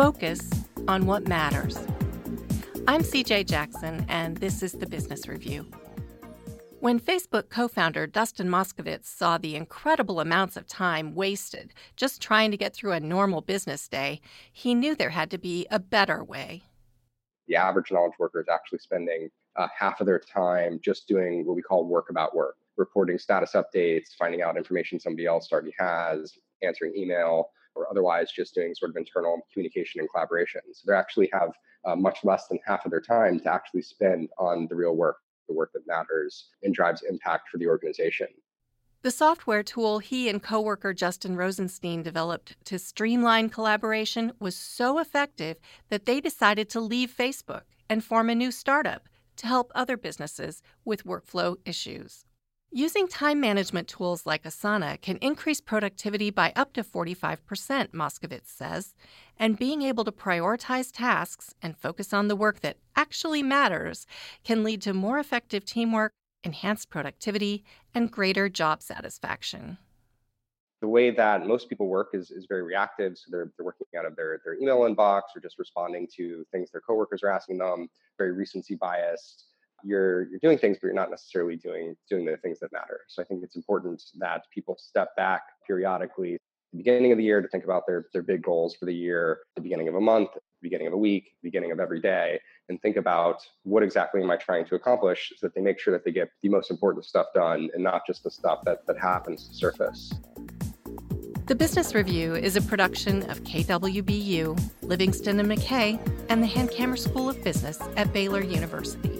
focus on what matters. I'm CJ Jackson, and this is the Business Review. When Facebook co founder Dustin Moskovitz saw the incredible amounts of time wasted just trying to get through a normal business day, he knew there had to be a better way. The average knowledge worker is actually spending uh, half of their time just doing what we call work about work, reporting status updates, finding out information somebody else already has, answering email, or otherwise just doing sort of internal communication and collaboration. So they actually have uh, much less than half of their time to actually spend on the real work the work that matters and drives impact for the organization. The software tool he and coworker Justin Rosenstein developed to streamline collaboration was so effective that they decided to leave Facebook and form a new startup to help other businesses with workflow issues. Using time management tools like Asana can increase productivity by up to 45%, Moskovitz says, and being able to prioritize tasks and focus on the work that actually matters can lead to more effective teamwork, enhanced productivity, and greater job satisfaction. The way that most people work is, is very reactive. So they're, they're working out of their, their email inbox or just responding to things their coworkers are asking them, very recency biased you're you're doing things, but you're not necessarily doing doing the things that matter. So I think it's important that people step back periodically, the beginning of the year, to think about their their big goals for the year, the beginning of a month, the beginning of a week, the beginning of every day, and think about what exactly am I trying to accomplish, so that they make sure that they get the most important stuff done, and not just the stuff that that happens to surface. The Business Review is a production of KWBU, Livingston and McKay, and the Hankamer School of Business at Baylor University.